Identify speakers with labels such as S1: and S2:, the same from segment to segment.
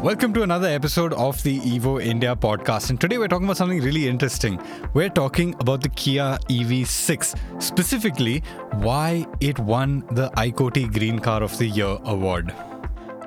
S1: Welcome to another episode of the Evo India podcast. And today we're talking about something really interesting. We're talking about the Kia EV6, specifically why it won the ICOTY Green Car of the Year award.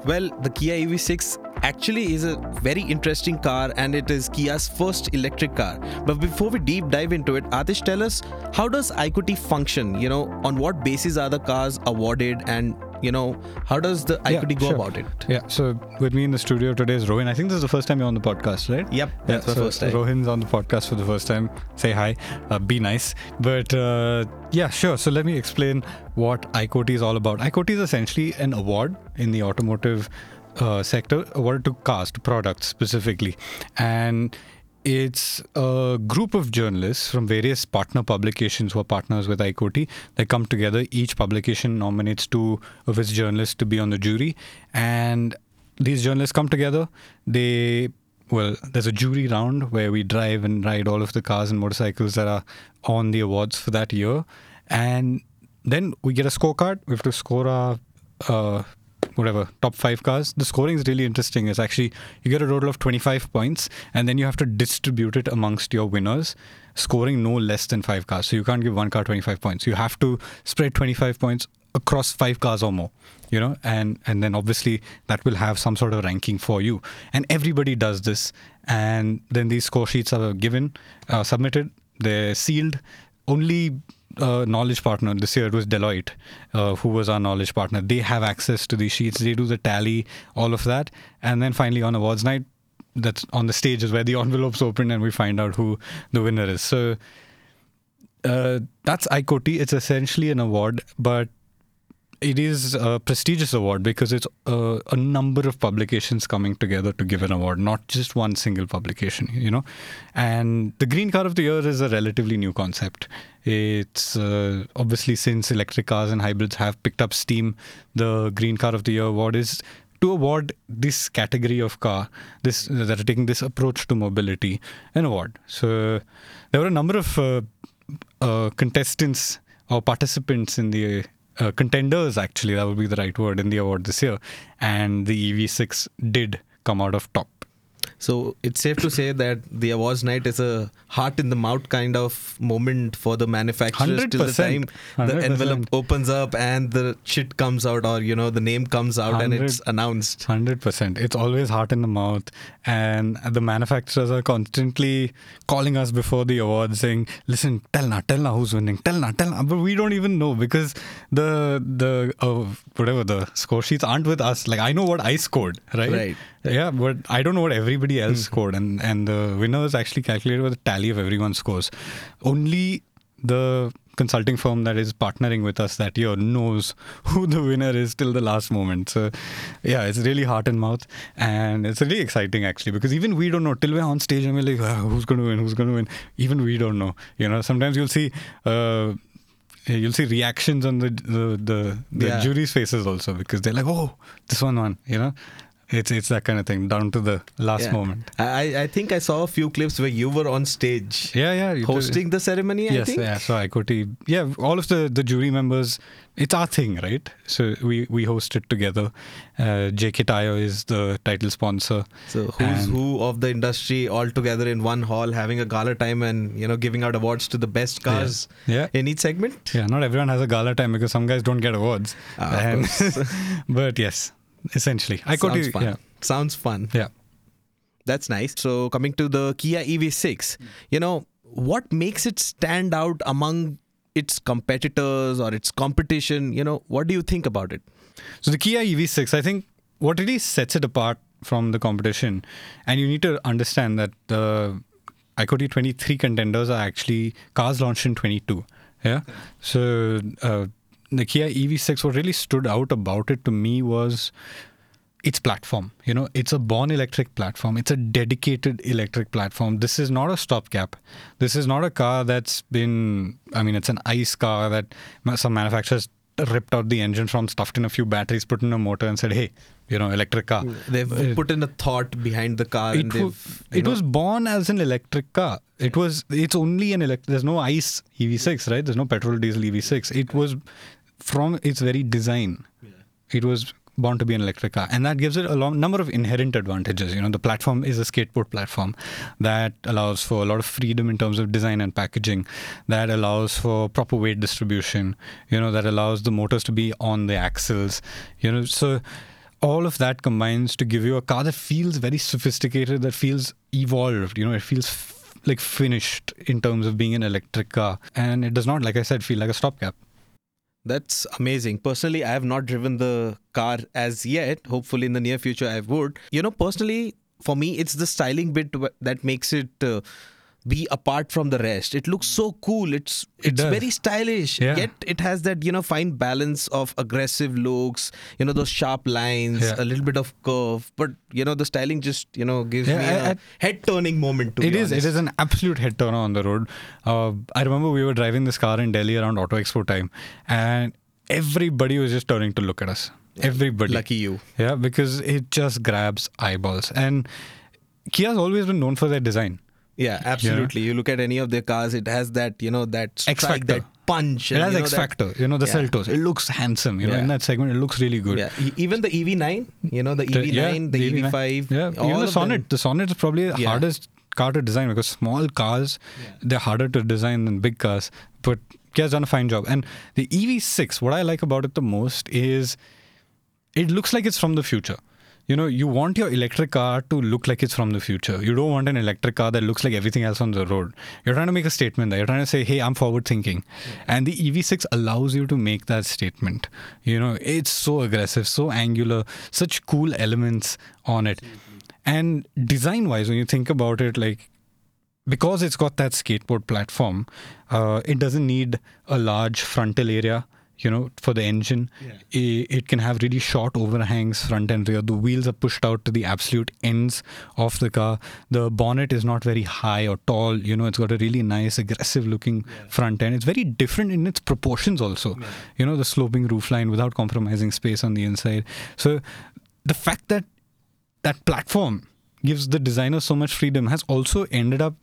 S2: Well, the Kia EV6 actually is a very interesting car and it is Kia's first electric car. But before we deep dive into it, Aatish, tell us how does ICOTY function? You know, on what basis are the cars awarded and you know, how does the ICOTY go
S1: sure.
S2: about it?
S1: Yeah, so with me in the studio today is Rohin. I think this is the first time you're on the podcast, right?
S2: Yep, that's
S1: yeah,
S2: the
S1: so
S2: first time.
S1: Rohin's on the podcast for the first time. Say hi, uh, be nice. But uh, yeah, sure. So let me explain what ICOTY is all about. ICOTY is essentially an award in the automotive uh, sector, award to cast products specifically. And it's a group of journalists from various partner publications who are partners with ICOTY. They come together. Each publication nominates two of its journalists to be on the jury. And these journalists come together. They, well, there's a jury round where we drive and ride all of the cars and motorcycles that are on the awards for that year. And then we get a scorecard. We have to score our uh, whatever top five cars. The scoring is really interesting. It's actually you get a total of 25 points and then you have to distribute it amongst your winners scoring no less than five cars. So you can't give one car 25 points. You have to spread 25 points across five cars or more you know? And and then obviously that will have some sort of ranking for you. And everybody does this and then these score sheets are given uh, submitted. They're sealed. Only uh, knowledge partner this year it was deloitte uh, who was our knowledge partner they have access to these sheets they do the tally all of that and then finally on awards night that's on the stage is where the envelopes open and we find out who the winner is so uh, that's ICOTY. It's essentially an award, but it is a prestigious award because it's a, a, number of publications coming together to give an award, not just one single publication, you know. And the Green Car of the Year is a relatively new concept. It's uh, obviously since electric cars and hybrids have picked up steam, the Green Car of the Year award is to award this category of car, this that are taking this approach to mobility, an award. So there were a number of uh, uh, contestants or participants in the uh, contenders actually. That would be the right word in the award this year. And the ev6 did come out of top
S2: so it's safe to say that the awards night is a heart in the mouth kind of moment for the manufacturers till the time 100%. the envelope opens up and the shit comes out or you know the name comes out and it's announced.
S1: 100%. It's always heart in the mouth and the manufacturers are constantly calling us before the awards saying, "Listen, tell now, tell now who's winning. Tell now, tell now." But we don't even know because the the uh, whatever the score sheets aren't with us. Like I know what I scored, right?
S2: Right.
S1: Yeah, but I don't know what everybody else mm. scored, and and the winner is actually calculated with a tally of everyone's scores. Only the consulting firm that is partnering with us that year knows who the winner is till the last moment. So, yeah, it's really heart and mouth, and it's really exciting actually because even we don't know till we're on stage and we're like, oh, who's going to win? Who's going to win? Even we don't know. You know, sometimes you'll see. Uh, you'll see reactions on the the the, the yeah. jury's faces also because they're like, "Oh, this one won," you know. It's it's that kind of thing down to the last yeah. moment.
S2: I I think I saw a few clips where you were on stage.
S1: Yeah, yeah.
S2: Hosting the ceremony.
S1: Yes,
S2: I think.
S1: yeah. So I could. Yeah, all of the the jury members. It's our thing, right? So we we host it together. Uh, JK Tyre is the title sponsor.
S2: So who's who of the industry all together in one hall, having a gala time, and you know giving out awards to the best cars.
S1: Yeah. yeah.
S2: In each segment.
S1: Yeah. Not everyone has a gala time because some guys don't get awards.
S2: Ah, and,
S1: but yes, essentially.
S2: I Sounds fun. Yeah. Sounds fun.
S1: Yeah.
S2: That's nice. So coming to the Kia EV6, you know, what makes it stand out among its competitors or its competition? You know, what do you think about it?
S1: So the Kia EV6, I think what really sets it apart from the competition, and you need to understand that the ICOTY 23 contenders are actually cars launched in 22. Yeah. So uh, the Kia EV6, what really stood out about it to me was its platform. You know, it's a born electric platform. It's a dedicated electric platform. This is not a stopgap. This is not a car that's been. I mean, it's an ICE car that some manufacturers ripped out the engine from, stuffed in a few batteries, put in a motor, and said, "Hey, you know, electric car."
S2: They've uh, put in a thought behind the car. It, w-
S1: it was born as an electric car. It was. It's only an electric. There's no ICE EV6, right? There's no petrol diesel EV6. It was from its very design. Yeah. It was born to be an electric car, and that gives it a long number of inherent advantages. You know, the platform is a skateboard platform that allows for a lot of freedom in terms of design and packaging, that allows for proper weight distribution. You know, that allows the motors to be on the axles. You know, so all of that combines to give you a car that feels very sophisticated, that feels evolved. You know, it feels f- like finished in terms of being an electric car, and it does not, like I said, feel like a stopgap.
S2: That's amazing. Personally, I have not driven the car as yet. Hopefully, in the near future, I would. You know, personally, for me, it's the styling bit that makes it uh, be apart from the rest. It looks so cool. It's it's
S1: does.
S2: very stylish.
S1: Yeah.
S2: Yet it has that you know fine balance of aggressive looks. You know those sharp lines,
S1: Yeah.
S2: a little bit of curve. But you know the styling just you know gives
S1: Yeah,
S2: me
S1: I-
S2: a
S1: I-
S2: head turning moment. To
S1: It is.
S2: Honest.
S1: is an absolute head turner on the road. Uh, I remember we were driving this car in Delhi around Auto Expo time, and everybody was just turning to look at us. Everybody.
S2: Lucky you.
S1: Yeah, because it just grabs eyeballs. And Kia's always been known for their design.
S2: Yeah, absolutely. You look at any of their cars, it has that you know that strike, that punch.
S1: It
S2: and,
S1: has
S2: know,
S1: X
S2: that-
S1: Factor. You know, the
S2: Yeah.
S1: Seltos. It looks handsome. You know, in that segment, it looks really good.
S2: Yeah, even the EV9, you know, the
S1: The-
S2: EV9, the,
S1: EV9.
S2: EV5,
S1: Yeah, even the
S2: of them.
S1: Sonet. The Sonet is probably the
S2: Yeah.
S1: hardest car to design because small cars they're harder to design than big cars. But Kia's done a fine job. And the EV6, what I like about it the most is it looks like it's from the future. You know, you want your electric car to look like it's from the future. You don't want an electric car that looks like everything else on the road. You're trying to make a statement there. You're trying to say, hey, I'm forward thinking. And the EV6 allows you to make that statement. You know, it's so aggressive, so angular, such cool elements on it. And design wise, when you think about it, like, because it's got that skateboard platform, uh, it doesn't need a large frontal area, you know, for the engine. I- It, can have really short overhangs, front and rear. The wheels are pushed out to the absolute ends of the car. The bonnet is not very high or tall. You know, it's got a really nice, aggressive looking front end. It's very different in its proportions, also. You know, the sloping roofline without compromising space on the inside. So the fact that that platform gives the designer so much freedom has also ended up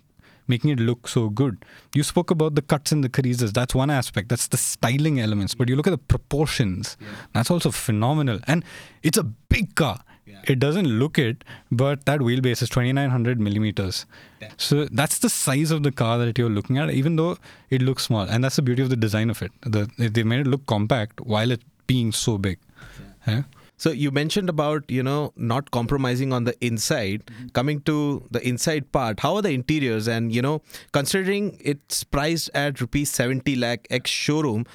S1: making it look so good. You spoke about the cuts and the creases. That's one aspect. That's the styling elements. But you look at the proportions. That's also phenomenal. And it's a big car. It doesn't look it, but that wheelbase is 2900 millimeters. So that's the size of the car that you're looking at, even though it looks small. And that's the beauty of the design of it. The, they made it look compact while it being so big. Yeah.
S2: So you mentioned about you know not compromising on the inside. Coming to the inside part, how are the interiors? And you know, considering it's priced at rupees seventy lakh ex showroom,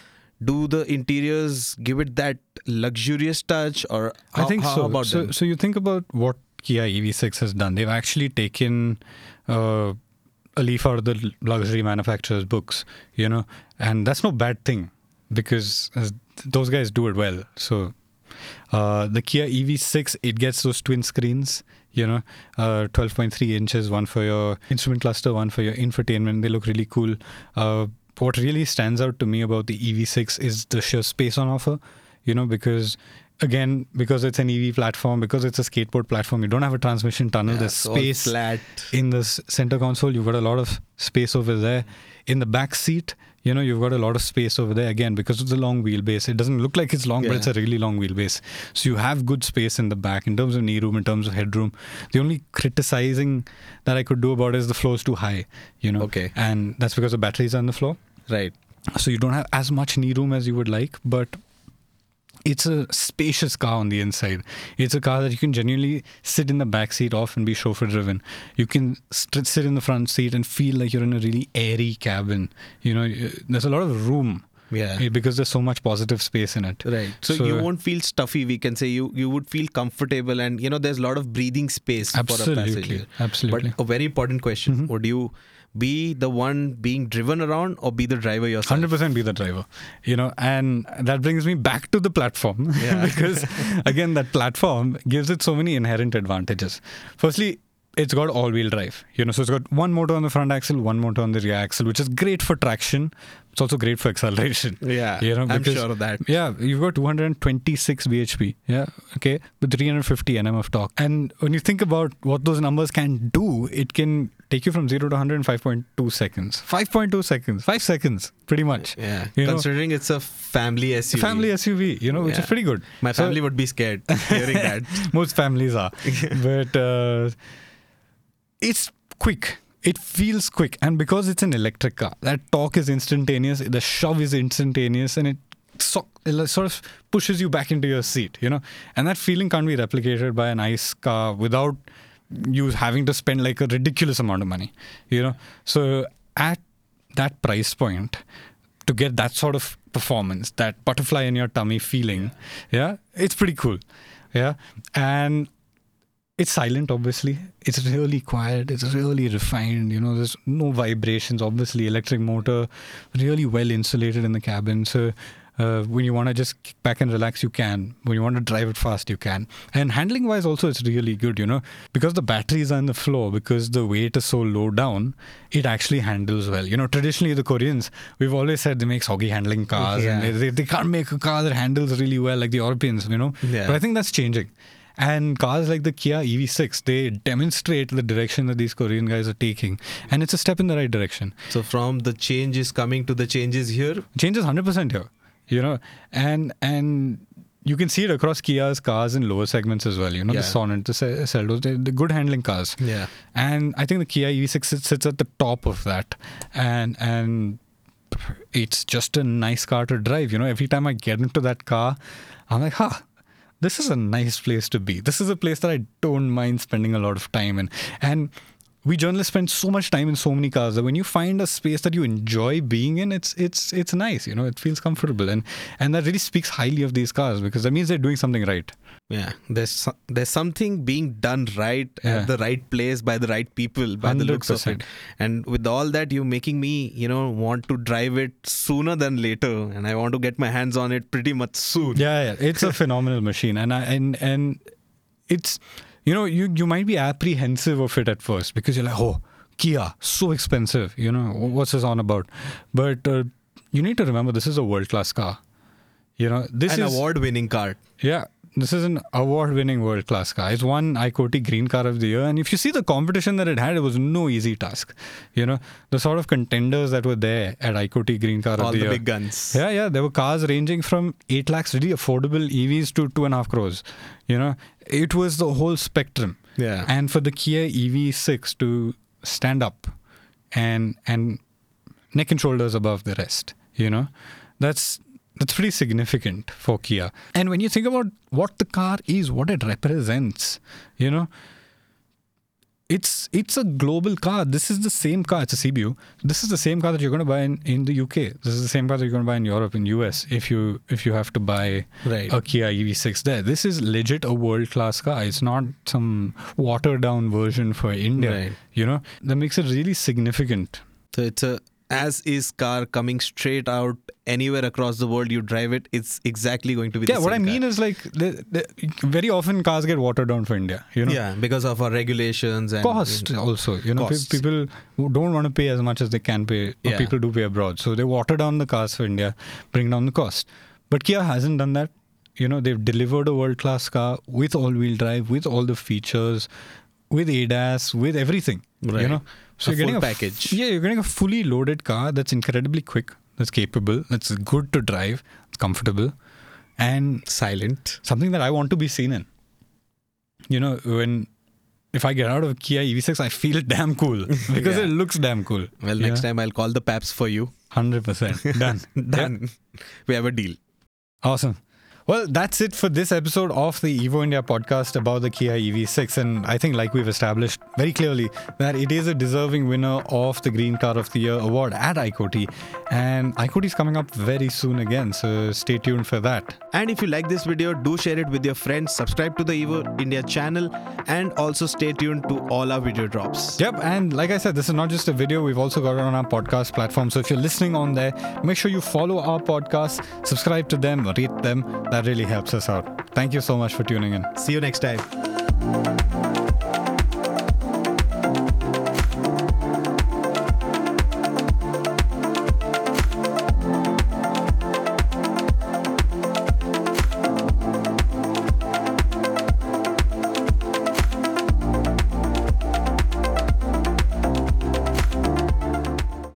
S2: do the interiors give it that luxurious touch, or how,
S1: I think
S2: how
S1: so.
S2: about
S1: so,
S2: them?
S1: so you think about what Kia EV6 has done. They've actually taken uh, a leaf out of the luxury manufacturers' books, you know, and that's no bad thing because uh, those guys do it well. So uh, the Kia EV6, it gets those twin screens. You know, uh, 12.3 inches, one for your instrument cluster, one for your infotainment. They look really cool. Uh, what really stands out to me about the EV6 is the sheer space on offer. You know, because again, because it's an EV platform, because it's a skateboard platform, you don't have a transmission tunnel.
S2: Yeah,
S1: There's space
S2: flat.
S1: in the center console. You've got a lot of space over there. In the back seat, you know, you've got a lot of space over there again because it's a long wheelbase. It doesn't look like it's long, but it's a really long wheelbase. So you have good space in the back in terms of knee room, in terms of headroom. The only criticizing that I could do about it is the floor is too high, you know.
S2: Okay.
S1: And that's because the batteries are on the floor.
S2: Right.
S1: So you don't have as much knee room as you would like, but it's a spacious car on the inside. It's a car that you can genuinely sit in the back seat off and be chauffeur driven. You can st- sit in the front seat and feel like you're in a really airy cabin. You know, there's a lot of room
S2: Yeah.
S1: because there's so much positive space in it.
S2: Right. So,
S1: So-
S2: you uh, won't feel stuffy. We can say you you would feel comfortable, and you know there's a lot of breathing space for a
S1: Absolutely,
S2: passenger.
S1: absolutely.
S2: But a very important question: mm-hmm. Would you be the one being driven around, or be the driver yourself?
S1: Hundred percent be the driver, you know, and that brings me back to the platform
S2: Yeah.
S1: because again, that platform gives it so many inherent advantages. Firstly, it's got all-wheel drive. You know, so it's got one motor on the front axle, one motor on the rear axle, which is great for traction. It's also great for acceleration.
S2: Yeah,
S1: You know,
S2: I'm
S1: because-
S2: sure of that.
S1: Yeah, you've got 226 bhp. Yeah, okay, with 350 nm of torque. And when you think about what those numbers can do, it can take you from zero to 100 in 5.2 seconds. 5.2 seconds, five seconds, pretty much.
S2: Yeah,
S1: You know,
S2: considering it's a family SUV.
S1: family SUV, you know, which
S2: Yeah.
S1: is pretty good.
S2: My
S1: So-
S2: family would be scared hearing that.
S1: Most families are. but uh, it's quick. It feels quick. And because it's an electric car, that torque is instantaneous, the shove is instantaneous, and it, so, it sort of pushes you back into your seat, you know? And that feeling can't be replicated by an ICE car without you having to spend like a ridiculous amount of money, you know? So at that price point, to get that sort of performance, that butterfly in your tummy feeling, yeah, it's pretty cool. Yeah. And it's silent, obviously. It's really quiet. It's really refined. You know, there's no vibrations. Obviously, electric motor, really well insulated in the cabin. So uh, when you want to just kick back and relax, you can. When you want to drive it fast, you can. And handling wise, also, it's really good. You know, because the batteries are on the floor, because the weight is so low down, it actually handles well. You know, traditionally the Koreans, we've always said they make soggy handling cars, and
S2: Yeah.
S1: they, they, they can't make a car that handles really well like the Europeans. You know,
S2: Yeah.
S1: but I think that's changing. And cars like the Kia EV6, they demonstrate the direction that these Korean guys are taking. And it's a step in the right direction.
S2: So from the changes coming to the changes here.
S1: Changes 100% here, you know, and and you can see it across Kia's cars in lower segments as well. You know,
S2: Yeah.
S1: the Sonet, the Seltos, they're good handling cars.
S2: Yeah.
S1: And I think the Kia EV6 sits, sits at the top of that. And and it's just a nice car to drive. You know, every time I get into that car, I'm like, huh, this is a nice place to be. This is a place that I don't mind spending a lot of time in. And we journalists spend so much time in so many cars that when you find a space that you enjoy being in, it's it's it's nice. You know, it feels comfortable, and and that really speaks highly of these cars because that means they're doing something right.
S2: Yeah, there's there's something being done right
S1: Yeah.
S2: at the right place by the right people by the looks of it. And with all that, you're making me, you know, want to drive it sooner than later, and I want to get my hands on it pretty much soon.
S1: Yeah, yeah, it's a phenomenal machine, and I and and it's you know you you might be apprehensive of it at first because you're like, oh, Kia, so expensive. You know what's this on about? But uh, you need to remember this is a world class car. You know this is
S2: An
S1: is
S2: award-winning car.
S1: yeah. This is an award-winning world-class car. It's won ICOTY Green Car of the Year, and if you see the competition that it had, it was no easy task. You know the sort of contenders that were there at ICOTY Green Car
S2: All
S1: of
S2: the
S1: the Year.
S2: All the big guns.
S1: Yeah, yeah. There were cars ranging from 8 lakhs, really affordable EVs to two and a half crores. You know, it was the whole spectrum.
S2: Yeah.
S1: And for the Kia EV6 to stand up and and neck and shoulders above the rest, you know, that's that's pretty significant for Kia. And when you think about what the car is, what it represents, you know, it's it's a global car. This is the same car. It's a CBU. This is the same car that you're going to buy in, in the UK. This is the same car that you're going to buy in Europe, in US. If you if you have to buy
S2: Right.
S1: a Kia EV6 there, this is legit a world class car. It's not some watered down version for India.
S2: Right.
S1: You know that makes it really significant.
S2: So it's a as is car coming straight out anywhere across the world. You drive it, it's exactly going to be.
S1: Yeah, what I
S2: car.
S1: mean is like the, the, very often cars get watered down for India. You know.
S2: Yeah, because of our regulations and
S1: cost also you know
S2: Costs.
S1: people don't want to pay as much as they can pay or
S2: Yeah.
S1: people do pay abroad so they water down the cars for india bring down the cost but kia hasn't done that you know they've delivered a world class car with all wheel drive with all the features with adas with everything you know so
S2: A
S1: you're getting
S2: a
S1: a f-
S2: package.
S1: yeah you're getting a fully loaded car that's incredibly quick that's capable that's good to drive it's comfortable and
S2: silent.
S1: something that I want to be seen in. You know, when if I get out of a Kia EV6, I feel damn cool because
S2: Yeah.
S1: it looks damn cool.
S2: Well, next time I'll call the Paps for you.
S1: hundred percent done.
S2: Done. We have a deal.
S1: Awesome. Well, that's it for this episode of the Evo India podcast about the Kia EV6. And I think, like we've established very clearly, that it is a deserving winner of the Green Car of the Year award at ICOTY. And ICOTY is coming up very soon again, so stay tuned for that.
S2: And if you like this video, do share it with your friends, subscribe to the Evo India channel, and also stay tuned to all our video drops.
S1: Yep, and like I said, this is not just a video. We've also got it on our podcast platform. So if you're listening on there, make sure you follow our podcast, subscribe to them, rate them. That really helps us out. Thank you so much for tuning in.
S2: See you next time.